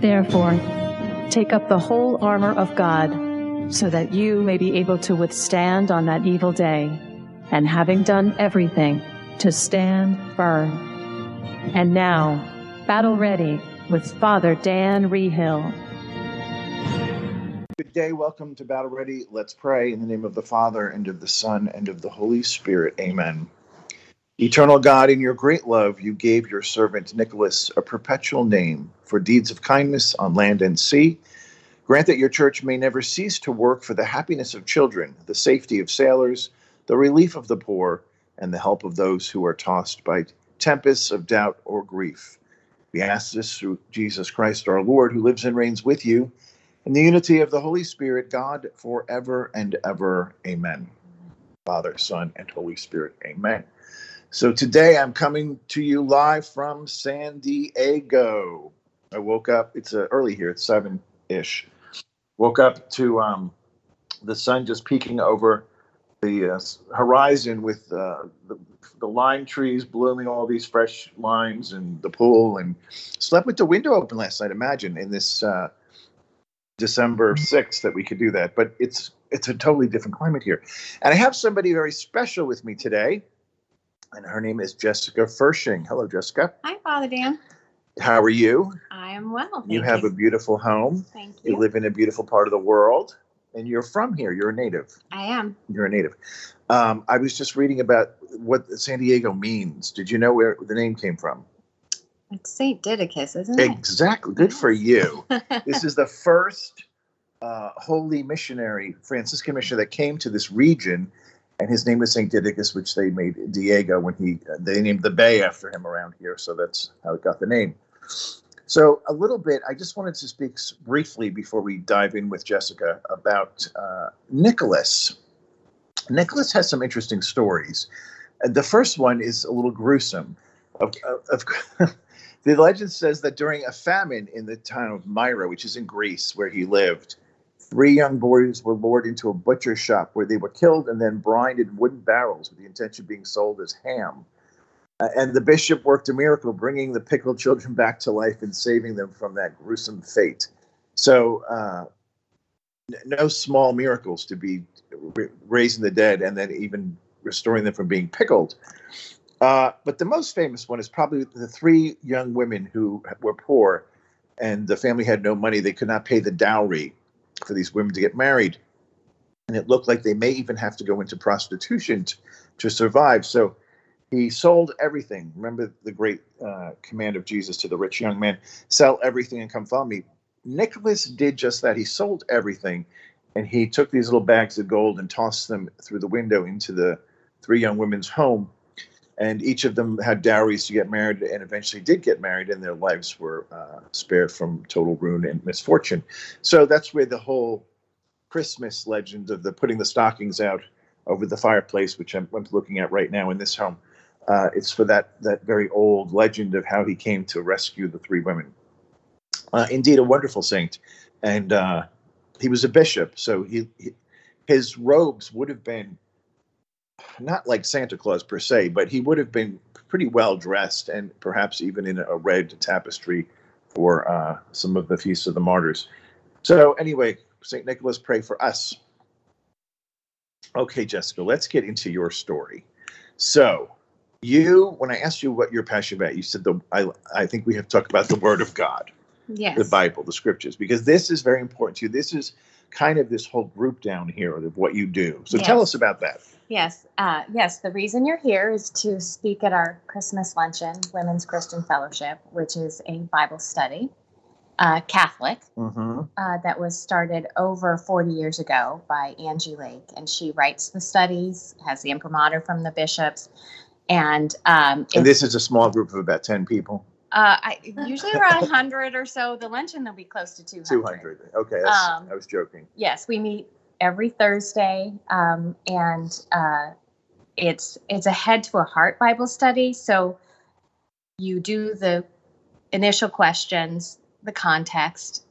Therefore, take up the whole armor of God, so that you may be able to withstand on that evil day, and having done everything, to stand firm. And now, Battle Ready with Father Dan Reehil. Good day. Welcome to Battle Ready. Let's pray in the name of the Father, and of the Son, and of the Holy Spirit. Amen. Eternal God, in your great love, you gave your servant Nicholas a perpetual name for deeds of kindness on land and sea. Grant that your church may never cease to work for the happiness of children, the safety of sailors, the relief of the poor, and the help of those who are tossed by tempests of doubt or grief. We ask this through Jesus Christ our Lord, who lives and reigns with you in the unity of the Holy Spirit, God, forever and ever. Amen. Father, Son, and Holy Spirit. Amen. So today I'm coming to you live from San Diego. I woke up, it's uh, early here, it's seven ish. Woke up to um, the sun just peeking over the uh, horizon with uh, the, the lime trees blooming, all these fresh limes, and the pool, and slept with the window open last night. Imagine in this uh, December 6th that we could do that, but it's it's a totally different climate here. And I have somebody very special with me today and her name is Jessica Firsching. Hello, Jessica. Hi, Father Dan. How are you? I am well. you have you. a beautiful home. Thank you. You live in a beautiful part of the world, and you're from here. You're a native. I am. You're a native. Um, I was just reading about what San Diego means. Did you know where the name came from? It's Saint Didacus, isn't it? Exactly. Good for you. this is the first uh, holy missionary, Franciscan missionary, that came to this region and his name was Saint Didacus, which they made Diego when he they named the bay after him around here. So that's how it got the name. So a little bit, I just wanted to speak briefly before we dive in with Jessica about uh, Nicholas. Nicholas has some interesting stories. The first one is a little gruesome. Of, of, of the legend says that during a famine in the town of Myra, which is in Greece, where he lived, Three young boys were lured into a butcher shop where they were killed and then brined in wooden barrels with the intention of being sold as ham. Uh, and the bishop worked a miracle, bringing the pickled children back to life and saving them from that gruesome fate. So, uh, n- no small miracles to be raising the dead and then even restoring them from being pickled. Uh, but the most famous one is probably the three young women who were poor and the family had no money. They could not pay the dowry for these women to get married. And it looked like they may even have to go into prostitution t- to survive. So he sold everything. Remember the great uh, command of Jesus to the rich young man sell everything and come follow me. Nicholas did just that. He sold everything and he took these little bags of gold and tossed them through the window into the three young women's home. And each of them had dowries to get married and eventually did get married, and their lives were uh, spared from total ruin and misfortune. So that's where the whole Christmas legend of the putting the stockings out over the fireplace, which I'm, I'm looking at right now in this home, uh, it's for that that very old legend of how he came to rescue the three women. Uh, indeed, a wonderful saint, and uh, he was a bishop, so he, he, his robes would have been not like Santa Claus per se, but he would have been pretty well dressed and perhaps even in a red tapestry for uh, some of the feasts of the martyrs. So anyway, Saint Nicholas, pray for us. Okay, Jessica, let's get into your story. So you, when I asked you what you're passionate about, you said the I I think we have talked about the Word of God, yes. the Bible, the Scriptures, because this is very important to you. This is kind of this whole group down here of what you do. So yes. tell us about that. Yes, uh, yes. The reason you're here is to speak at our Christmas luncheon, Women's Christian Fellowship, which is a Bible study, uh, Catholic, mm-hmm. uh, that was started over 40 years ago by Angie Lake, and she writes the studies, has the imprimatur from the bishops, and um, and this is a small group of about 10 people. Uh, I, usually around 100 or so. The luncheon will be close to 200. 200. Okay, um, I was joking. Yes, we meet every Thursday, um, and uh, it's it's a head to a heart Bible study. So you do the initial questions, the context,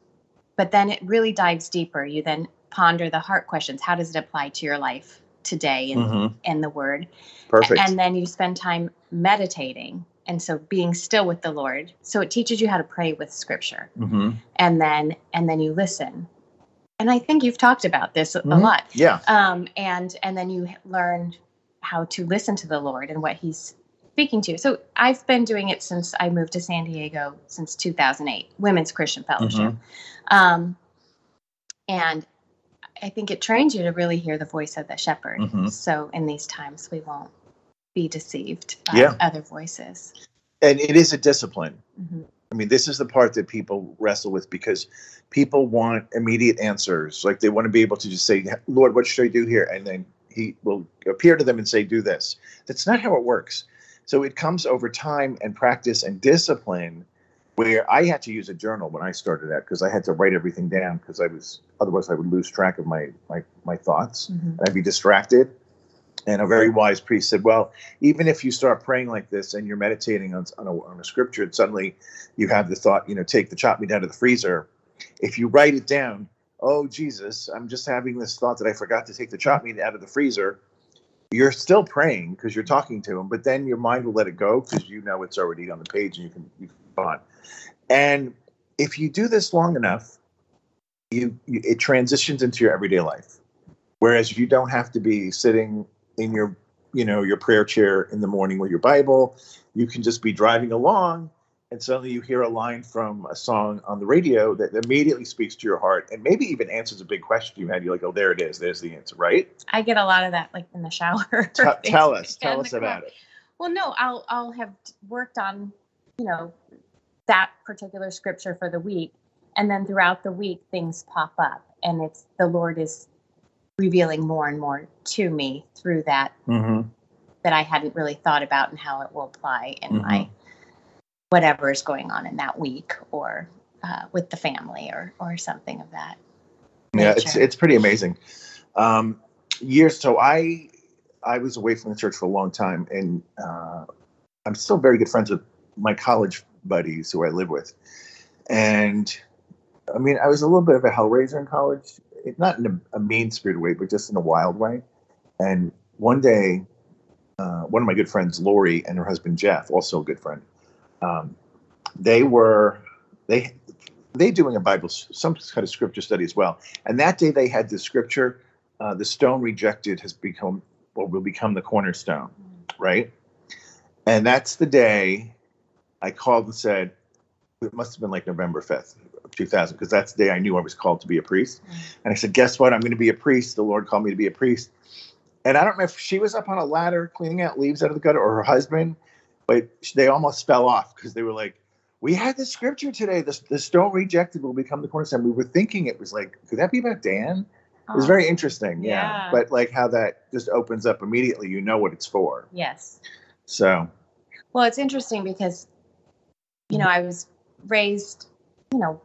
but then it really dives deeper. You then ponder the heart questions. How does it apply to your life today and, mm-hmm. and the Word? Perfect. And then you spend time meditating and so being still with the lord so it teaches you how to pray with scripture Mm-hmm. and then and then you listen and i think you've talked about this a Mhm. lot Yeah. um, and and then you learn how to listen to the lord and what he's speaking to you so i've been doing it since i moved to san diego since 2008 women's christian fellowship um, and i think it trains you to really hear the voice of the shepherd Mhm. so in these times we won't be deceived by Yeah. other voices And it is a discipline. I mean, this is the part that people wrestle with because people want immediate answers. Like they want to be able to just say, Lord, what should I do here? And then he will appear to them and say, do this. That's not how it works. So it comes over time and practice and discipline where I had to use a journal when I started out because I had to write everything down because I was otherwise I would lose track of my my, my thoughts Mhm. and I'd be distracted. And a very wise priest said, Well, even if you start praying like this and you're meditating on, on, a, on a scripture, and suddenly you have the thought, you know, take the chop meat out of the freezer. If you write it down, oh, Jesus, I'm just having this thought that I forgot to take the chop meat out of the freezer. You're still praying because you're talking to him, but then your mind will let it go because you know it's already on the page and you can, you move on. And if you do this long enough, you, you it transitions into your everyday life. Whereas you don't have to be sitting in your you know your prayer chair in the morning with your bible you can just be driving along and suddenly you hear a line from a song on the radio that immediately speaks to your heart and maybe even answers a big question you had. You're like oh there it is. There's the answer right? I get a lot of that like in the shower. T- tell us. Like that in tell us about it. Well, no, I'll I'll have worked on, you know, that particular scripture for the week, and then throughout the week things pop up, and it's the Lord is revealing more and more to me through that mm-hmm. that I hadn't really thought about and how it will apply in Mhm. my whatever is going on in that week or uh, with the family or or something of that. yeah it's nature. it's pretty amazing um years so i i was away from the church for a long time and uh i'm still very good friends with my college buddies who i live with and i mean i was a little bit of a hellraiser in college not in a, a mean spirited way but just in a wild way. And one day uh, one of my good friends lori and her husband jeff also a good friend um, they were they they doing a bible some kind of scripture study as well. And that day they had the scripture, uh, the stone rejected has become or will become the cornerstone, right? And that's the day I called and said, it must have been like November 5th, 2000, because that's the day I knew I was called to be a priest. And I said, guess what? I'm going to be a priest. The Lord called me to be a priest. And I don't know if she was up on a ladder cleaning out leaves out of the gutter or her husband, but they almost fell off because they were like, we had the scripture today. The, the stone rejected will become the cornerstone. We were thinking it was like, could that be about Dan? It was very interesting. Yeah. Yeah. But like how that just opens up immediately, you know what it's for. yes. So, Well, it's interesting because, you know, I was raised, you know,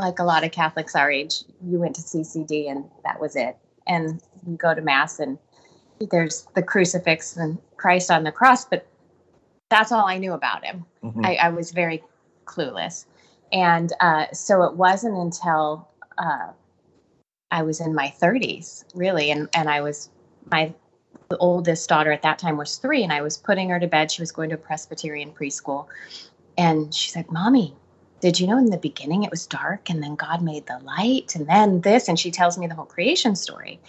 like a lot of Catholics our age. You went to CCD and that was it. And you go to Mass and there's the crucifix and Christ on the cross, but that's all I knew about him. mhm. I, I was very clueless. And uh, so it wasn't until uh, I was in my 30s, really, and, and I was my the oldest daughter at that time was three, and I was putting her to bed. She was going to a Presbyterian preschool, and she's like, "Mommy, did you know in the beginning it was dark, and then God made the light, and then this?" And she tells me the whole creation story,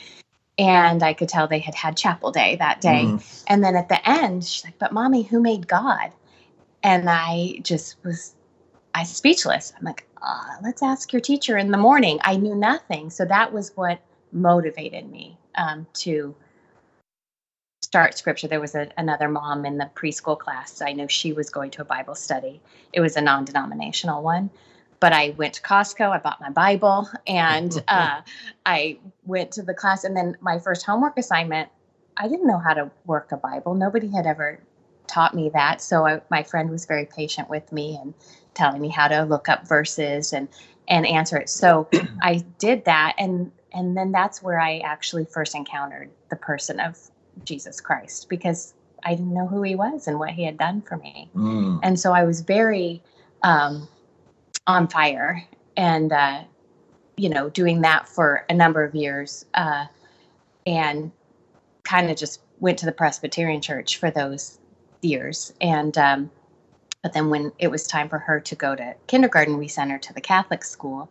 and I could tell they had had chapel day that day. Mhm. And then at the end, she's like, "But mommy, who made God?" And I just was, I speechless. I'm like, uh, "Let's ask your teacher in the morning." I knew nothing, so that was what motivated me um, to start scripture. There was a, another mom in the preschool class. I know she was going to a Bible study. It was a non-denominational one. But I went to Costco. I bought my Bible, and uh, I went to the class. And then my first homework assignment I didn't know how to work a Bible. Nobody had ever taught me that. So I, my friend was very patient with me and telling me how to look up verses and and answer it. So I did that, and and then that's where I actually first encountered the person of Jesus Christ because I didn't know who he was and what he had done for me Mm. and so I was very um, on fire, and uh, you know, doing that for a number of years, uh, and kind of just went to the Presbyterian Church for those years, and um, But then when it was time for her to go to kindergarten, we sent her to the Catholic school.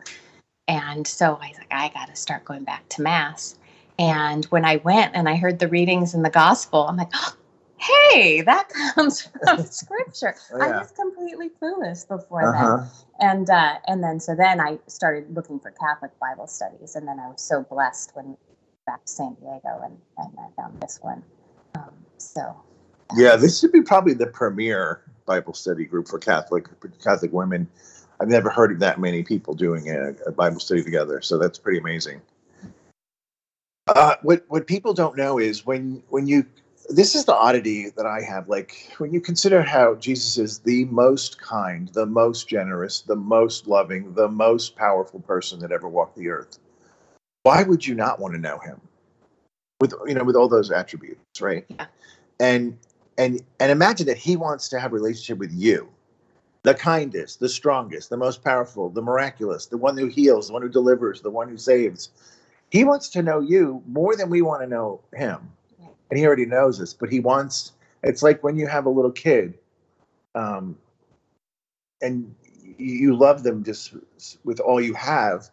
And so I was like, I got to start going back to Mass. And when I went and I heard the readings in the gospel, I'm like, oh, hey, that comes from scripture. Oh, yeah. I was completely clueless before uh-huh. that. And uh, and then so then I started looking for Catholic Bible studies, and then I was so blessed when back to San Diego and, and I found this one. Um, so yeah, this should be probably the premier Bible study group for Catholic Catholic women. I've never heard of that many people doing a, a Bible study together, so that's pretty amazing. Uh, what what people don't know is when when you this is the oddity that I have. Like when you consider how Jesus is the most kind, the most generous, the most loving, the most powerful person that ever walked the earth. Why would you not want to know him? With you know, with all those attributes, right? Yeah. And and and imagine that he wants to have a relationship with you the kindest the strongest the most powerful the miraculous the one who heals the one who delivers the one who saves he wants to know you more than we want to know him and he already knows us but he wants it's like when you have a little kid um, and you love them just with all you have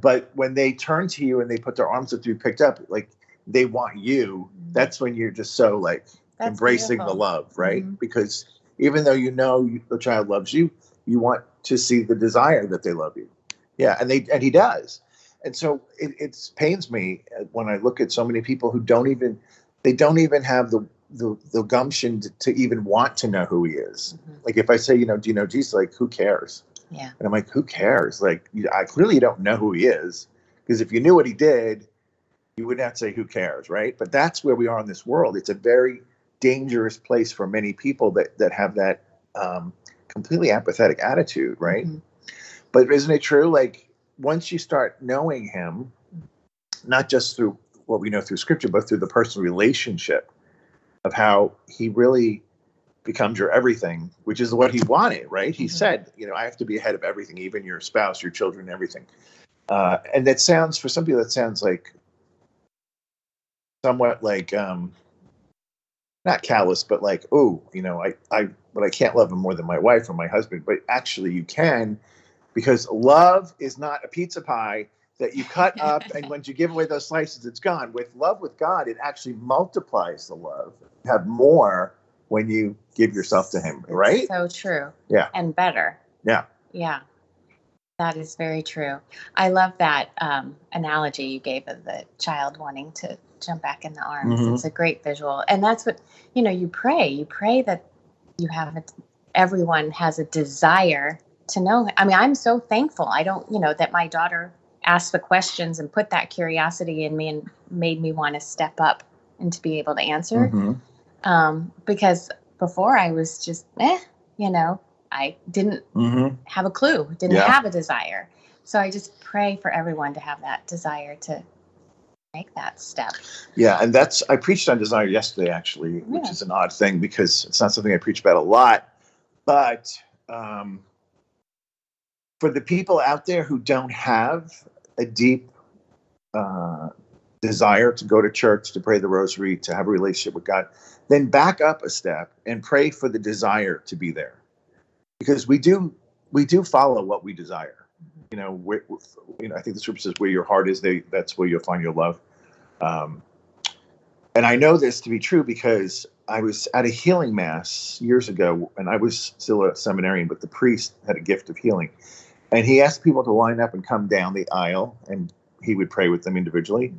but when they turn to you and they put their arms up to be picked up like they want you mm-hmm. that's when you're just so like that's embracing beautiful. the love, right? Mm-hmm. Because even though you know the child loves you, you want to see the desire that they love you. Yeah, and they and he does. And so it it pains me when I look at so many people who don't even they don't even have the the, the gumption to, to even want to know who he is. Mm-hmm. Like if I say, you know, do you know Jesus? Like, who cares? Yeah. And I'm like, who cares? Like, I clearly don't know who he is because if you knew what he did, you would not say who cares, right? But that's where we are in this world. It's a very dangerous place for many people that that have that um, completely apathetic attitude, right? Mm-hmm. But isn't it true? Like once you start knowing Him, not just through what we know through Scripture, but through the personal relationship of how He really becomes your everything, which is what He wanted, right? He mm-hmm. said, you know, I have to be ahead of everything, even your spouse, your children, everything. Uh, and that sounds for some people that sounds like somewhat like um, not callous, but like, oh, you know, I, I, but I can't love him more than my wife or my husband. But actually, you can, because love is not a pizza pie that you cut up, and when you give away those slices, it's gone. With love with God, it actually multiplies the love. You have more when you give yourself to Him, right? So true. Yeah. And better. Yeah. Yeah. That is very true. I love that um, analogy you gave of the child wanting to jump back in the arms. Mm-hmm. It's a great visual. And that's what, you know, you pray. You pray that you have it, everyone has a desire to know. I mean, I'm so thankful. I don't, you know, that my daughter asked the questions and put that curiosity in me and made me want to step up and to be able to answer. Mm-hmm. Um, because before I was just, eh, you know, I didn't mm-hmm. have a clue, didn't yeah. have a desire. So I just pray for everyone to have that desire to make that step. Yeah, and that's I preached on desire yesterday actually, yeah. which is an odd thing because it's not something I preach about a lot. But um, for the people out there who don't have a deep uh, desire to go to church, to pray the rosary, to have a relationship with God, then back up a step and pray for the desire to be there, because we do we do follow what we desire. You know, where, you know, I think the scripture says where your heart is, they, that's where you'll find your love. Um, and I know this to be true because I was at a healing mass years ago, and I was still a seminarian, but the priest had a gift of healing, and he asked people to line up and come down the aisle, and he would pray with them individually.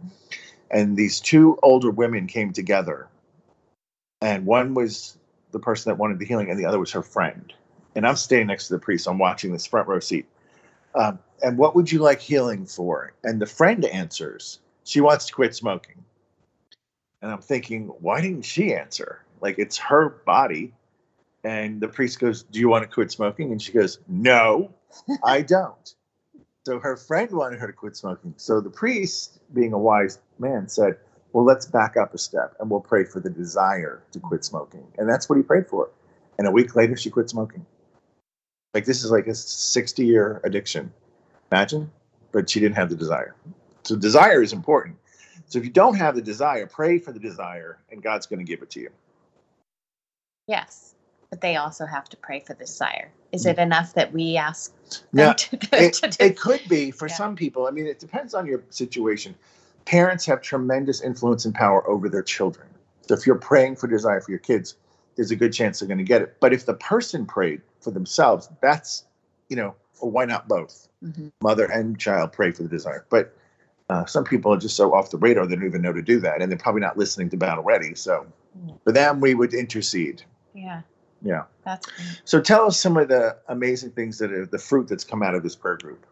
And these two older women came together, and one was the person that wanted the healing, and the other was her friend. And I'm staying next to the priest. I'm watching this front row seat. Um, and what would you like healing for? And the friend answers, she wants to quit smoking. And I'm thinking, why didn't she answer? Like it's her body. And the priest goes, Do you want to quit smoking? And she goes, No, I don't. So her friend wanted her to quit smoking. So the priest, being a wise man, said, Well, let's back up a step and we'll pray for the desire to quit smoking. And that's what he prayed for. And a week later, she quit smoking. Like this is like a 60 year addiction. Imagine, but she didn't have the desire. So desire is important. So if you don't have the desire, pray for the desire, and God's going to give it to you. Yes, but they also have to pray for the desire. Is it enough that we ask? Yeah, to, it, to do- it could be for Yeah. some people. I mean, it depends on your situation. Parents have tremendous influence and power over their children. So if you're praying for desire for your kids, there's a good chance they're going to get it. But if the person prayed for themselves, that's, you know, or why not both? Mhm. Mother and child pray for the desire. But uh, some people are just so off the radar they don't even know to do that, and they're probably not listening to battle ready. So Mm. for them, we would intercede. Yeah, Yeah. that's great. So tell us some of the amazing things that are the fruit that's come out of this prayer group.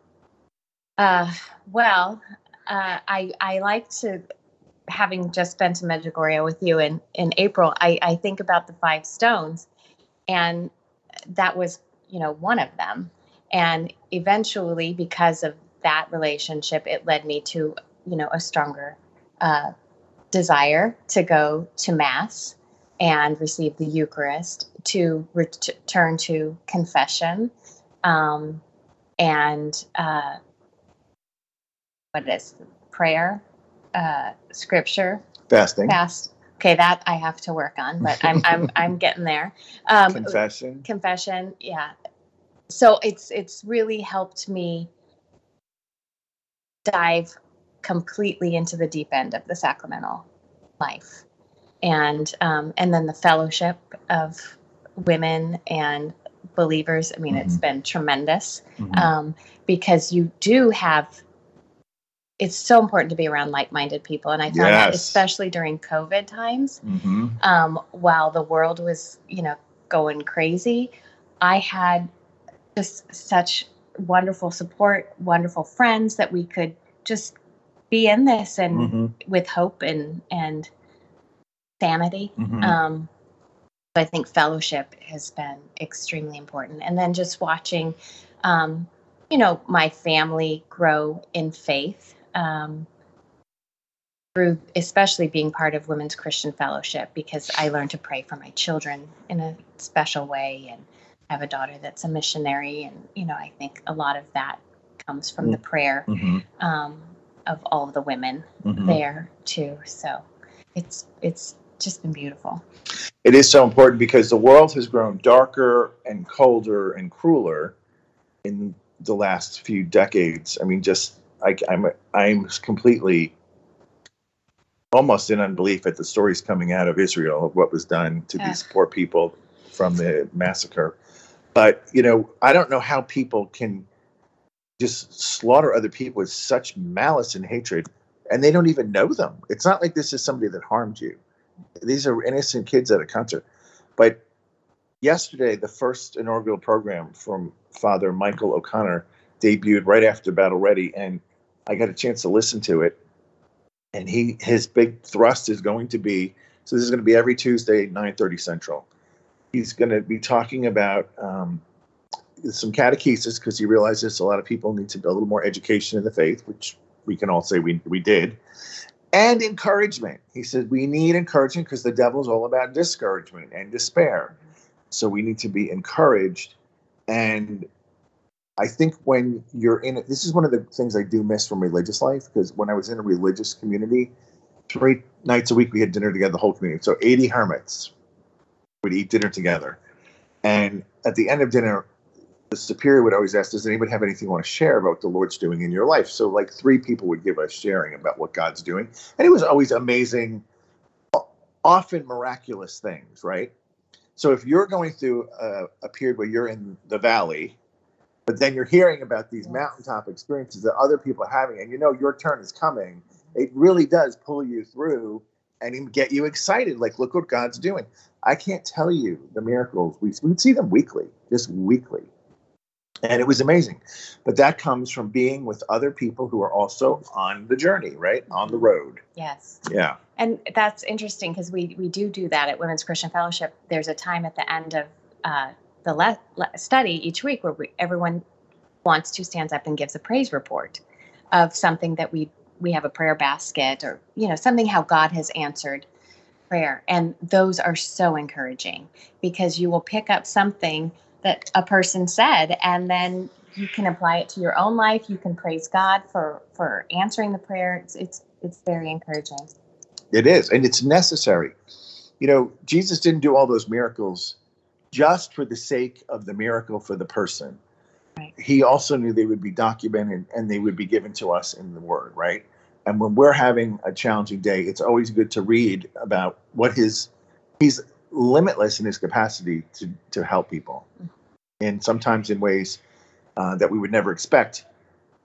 Uh, well, uh, I I like to, having just been to Medjugorje with you in in April. I I think about the five stones, and that was you know one of them, and eventually because of that relationship, it led me to you know a stronger uh, desire to go to mass and receive the Eucharist, to return to confession, um, and. Uh, what is prayer uh scripture? Fasting, fast. Okay that i have to work on but i'm i'm i'm getting there. Um confession. confession yeah. So it's it's really helped me dive completely into the deep end of the sacramental life and um and then the fellowship of women and believers i mean it's Mhm. been tremendous Mhm. um, because you do have it's so important to be around like-minded people and i found that especially during covid times Mhm. um, while the world was you know going crazy i had just such wonderful support wonderful friends that we could just be in this and Mhm. with hope and and sanity Mhm. um, I think fellowship has been extremely important. And then just watching, um, you know, my family grow in faith um, through, especially being part of Women's Christian Fellowship, because I learned to pray for my children in a special way. And I have a daughter that's a missionary. And, you know, I think a lot of that comes from the prayer Mhm. um, of all of the women Mhm. there too. So it's, it's just been beautiful. It is so important because the world has grown darker and colder and crueler in the last few decades. I mean, just I, I'm I'm completely almost in unbelief at the stories coming out of Israel of what was done to these poor people from the massacre. But you know, I don't know how people can just slaughter other people with such malice and hatred, and they don't even know them. It's not like this is somebody that harmed you. These are innocent kids at a concert. But yesterday, the first inaugural program from Father Michael O'Connor debuted right after Battle Ready, and I got a chance to listen to it. And he his big thrust is going to be so this is going to be every Tuesday, nine thirty Central. He's going to be talking about um, some catechesis because he realizes a lot of people need to build a little more education in the faith, which we can all say we we did, and encouragement. He said we need encouragement because the devil's all about discouragement and despair. So we need to be encouraged. And I think when you're in it, this is one of the things I do miss from religious life because when I was in a religious community, three nights a week we had dinner together, the whole community. So 80 hermits would eat dinner together. And at the end of dinner, the superior would always ask, Does anybody have anything you want to share about what the Lord's doing in your life? So, like, three people would give us sharing about what God's doing. And it was always amazing, often miraculous things, right? So, if you're going through a, a period where you're in the valley, but then you're hearing about these mountaintop experiences that other people are having, and you know your turn is coming, it really does pull you through and get you excited. Like, look what God's doing. I can't tell you the miracles. We, we see them weekly, just weekly and it was amazing. But that comes from being with other people who are also on the journey right? On the road. Yes. yeah. And that's interesting because we, we do do that at Women's Christian Fellowship. There's a time at the end of uh, the le- le- study each week where we, everyone wants to stands up and gives a praise report of something that we we have a prayer basket or you know something how God has answered prayer, and those are so encouraging because you will pick up something that a person said and then you can apply it to your own life you can praise god for for answering the prayer it's it's, it's very encouraging it is and it's necessary you know jesus didn't do all those miracles just for the sake of the miracle for the person. Right. He also knew they would be documented and they would be given to us in the Word, right? And when we're having a challenging day, it's always good to read about what his he's limitless in his capacity to to help people, and sometimes in ways uh, that we would never expect.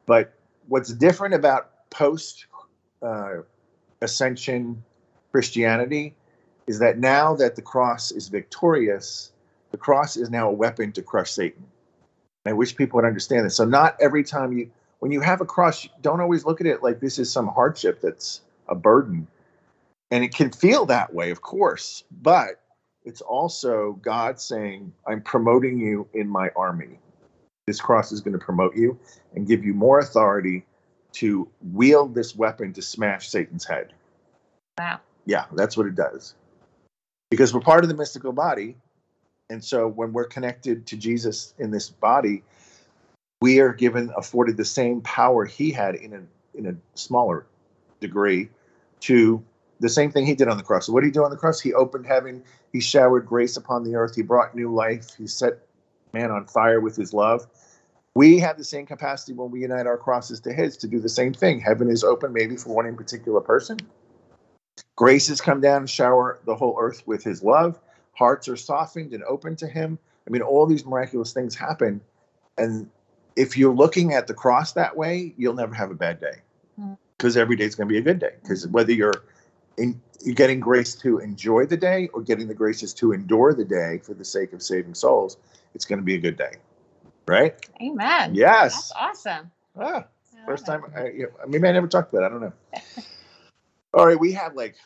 But what's different about post uh, ascension Christianity is that now that the cross is victorious, the cross is now a weapon to crush Satan. I wish people would understand this. So not every time you when you have a cross, don't always look at it like this is some hardship that's a burden. And it can feel that way, of course, but it's also God saying, I'm promoting you in my army. This cross is going to promote you and give you more authority to wield this weapon to smash Satan's head. Wow. Yeah, that's what it does. Because we're part of the mystical body. And so when we're connected to Jesus in this body, we are given afforded the same power he had in a in a smaller degree to the same thing he did on the cross. So what did he do on the cross? He opened heaven, he showered grace upon the earth, he brought new life, he set man on fire with his love. We have the same capacity when we unite our crosses to his to do the same thing. Heaven is open maybe for one in particular person. Grace has come down and shower the whole earth with his love. Hearts are softened and open to him. I mean, all these miraculous things happen. And if you're looking at the cross that way, you'll never have a bad day because mm. every day is going to be a good day. Because whether you're in, you're getting grace to enjoy the day or getting the graces to endure the day for the sake of saving souls, it's going to be a good day, right? Amen. Yes, that's awesome. Ah, first time. I, you know, maybe I never talked about. That. I don't know. All right, we have like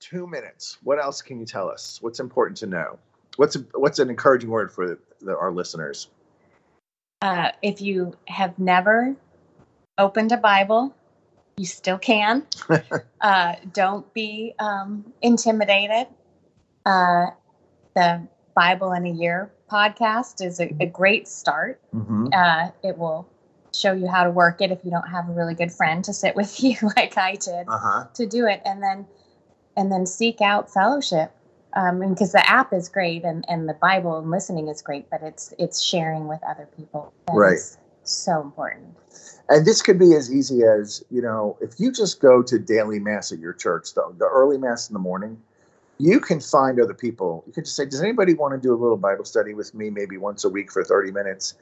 two minutes. What else can you tell us? What's important to know? What's a, what's an encouraging word for the, our listeners? Uh, if you have never opened a Bible, you still can. uh, don't be um, intimidated. Uh, the Bible in a Year podcast is a, a great start. Mm-hmm. Uh, it will show you how to work it if you don't have a really good friend to sit with you like I did uh-huh. to do it, and then and then seek out fellowship um, because the app is great and, and the Bible and listening is great, but it's it's sharing with other people. That right. so important. And this could be as easy as you know, if you just go to daily mass at your church, the, the early mass in the morning, you can find other people. You can just say, "Does anybody want to do a little Bible study with me, maybe once a week for thirty minutes?"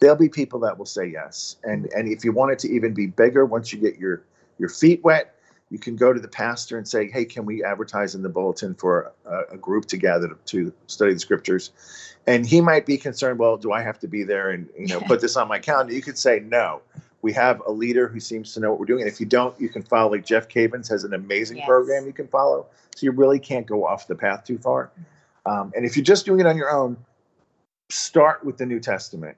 There'll be people that will say yes. And and if you want it to even be bigger, once you get your your feet wet, you can go to the pastor and say, "Hey, can we advertise in the bulletin for a, a, group to gather to study the scriptures?" And he might be concerned, "Well, do I have to be there and you know put this on my calendar?" You could say, "No, we have a leader who seems to know what we're doing." And if you don't, you can follow. Like Jeff Cavins has an amazing yes. program you can follow, so you really can't go off the path too far. Um, and if you're just doing it on your own, start with the New Testament.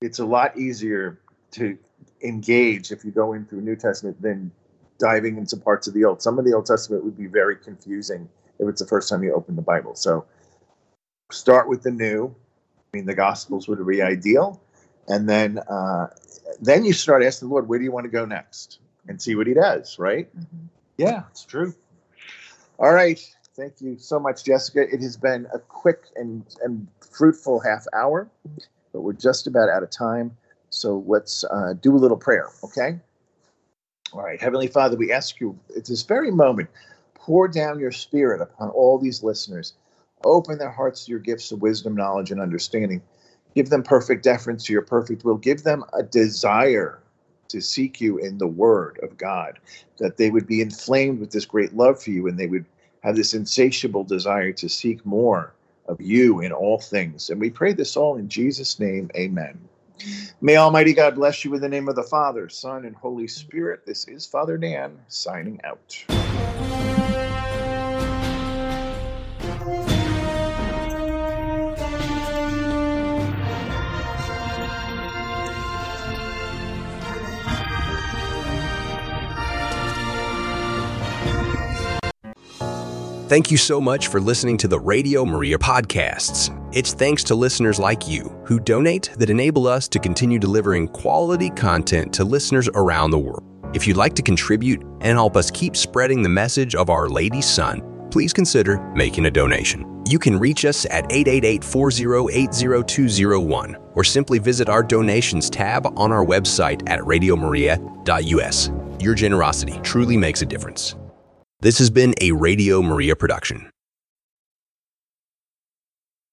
It's a lot easier to engage if you go in through New Testament than diving into parts of the Old. Some of the Old Testament would be very confusing if it's the first time you open the Bible. So start with the new. I mean, the Gospels would be ideal, and then uh, then you start asking the Lord, where do you want to go next, and see what He does. Right? Mm-hmm. Yeah, it's true. All right. Thank you so much, Jessica. It has been a quick and, and fruitful half hour, but we're just about out of time. So let's uh, do a little prayer, okay? All right, Heavenly Father, we ask you at this very moment, pour down your spirit upon all these listeners. Open their hearts to your gifts of wisdom, knowledge, and understanding. Give them perfect deference to your perfect will. Give them a desire to seek you in the word of God, that they would be inflamed with this great love for you and they would have this insatiable desire to seek more of you in all things. And we pray this all in Jesus' name. Amen. May Almighty God bless you in the name of the Father, Son, and Holy Spirit. This is Father Dan signing out. Thank you so much for listening to the Radio Maria podcasts. It's thanks to listeners like you who donate that enable us to continue delivering quality content to listeners around the world. If you'd like to contribute and help us keep spreading the message of Our Lady's Son, please consider making a donation. You can reach us at 888-40-80201 or simply visit our donations tab on our website at radiomaria.us. Your generosity truly makes a difference. This has been a Radio Maria production.